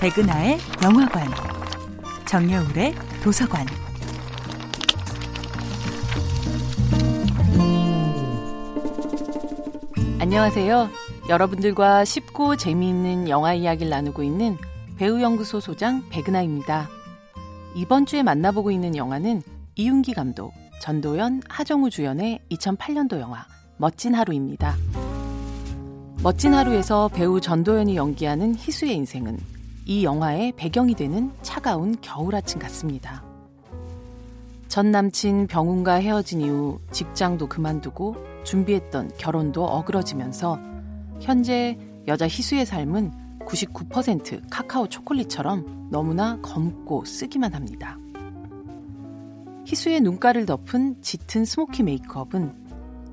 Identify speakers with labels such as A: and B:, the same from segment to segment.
A: 백은하의 영화관, 정여울의 도서관. 안녕하세요. 여러분들과 쉽고 재미있는 영화 이야기를 나누고 있는 배우연구소 소장 백은하입니다. 이번 주에 만나보고 있는 영화는 이윤기 감독, 전도연, 하정우 주연의 2008년도 영화 멋진 하루입니다. 멋진 하루에서 배우 전도연이 연기하는 희수의 인생은 이 영화의 배경이 되는 차가운 겨울 아침 같습니다. 전 남친 병훈과 헤어진 이후 직장도 그만두고 준비했던 결혼도 어그러지면서 현재 여자 희수의 삶은 99% 카카오 초콜릿처럼 너무나 검고 쓰기만 합니다. 희수의 눈가를 덮은 짙은 스모키 메이크업은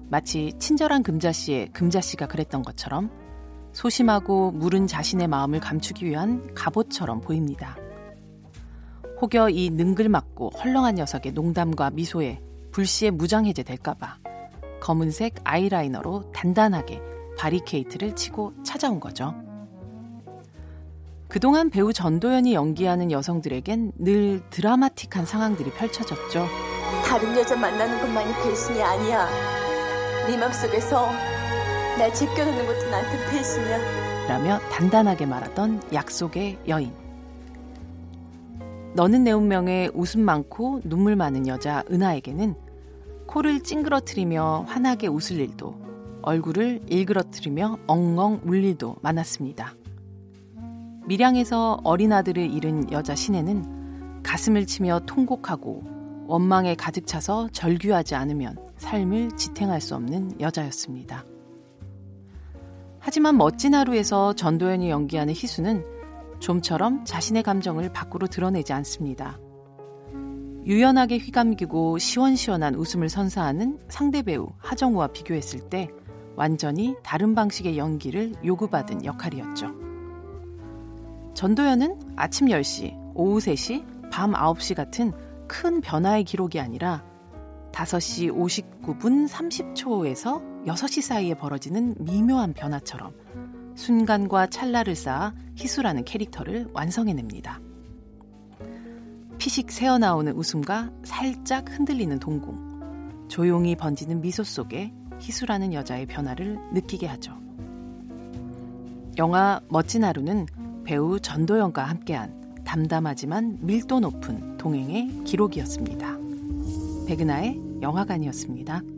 A: 마치 친절한 금자씨의 금자씨가 그랬던 것처럼 소심하고 물은 자신의 마음을 감추기 위한 갑옷처럼 보입니다. 혹여 이 능글맞고 헐렁한 녀석의 농담과 미소에 불시에 무장해제 될까봐 검은색 아이라이너로 단단하게 바리케이트를 치고 찾아온 거죠. 그동안 배우 전도연이 연기하는 여성들에겐 늘 드라마틱한 상황들이 펼쳐졌죠.
B: 다른 여자 만나는 것만이 배신이 아니야. 네 맘속에서 날 제껴놓는 것도 나한테 배신이야.
A: 라며 단단하게 말하던 약속의 여인. 너는 내 운명에 웃음 많고 눈물 많은 여자 은하에게는 코를 찡그러뜨리며 환하게 웃을 일도 얼굴을 일그러뜨리며 엉엉 울 일도 많았습니다. 밀양에서 어린 아들을 잃은 여자 신혜는 가슴을 치며 통곡하고 원망에 가득 차서 절규하지 않으면 삶을 지탱할 수 없는 여자였습니다. 하지만 멋진 하루에서 전도연이 연기하는 희수는 좀처럼 자신의 감정을 밖으로 드러내지 않습니다. 유연하게 휘감기고 시원시원한 웃음을 선사하는 상대 배우 하정우와 비교했을 때 완전히 다른 방식의 연기를 요구받은 역할이었죠. 전도연은 아침 10시, 오후 3시, 밤 9시 같은 큰 변화의 기록이 아니라 5시 59분 30초에서 6시 사이에 벌어지는 미묘한 변화처럼 순간과 찰나를 쌓아 희수라는 캐릭터를 완성해냅니다. 피식 새어나오는 웃음과 살짝 흔들리는 동공, 조용히 번지는 미소 속에 희수라는 여자의 변화를 느끼게 하죠. 영화 멋진 하루는 배우 전도연과 함께한 담담하지만 밀도 높은 동행의 기록이었습니다. 백은하의 영화관이었습니다.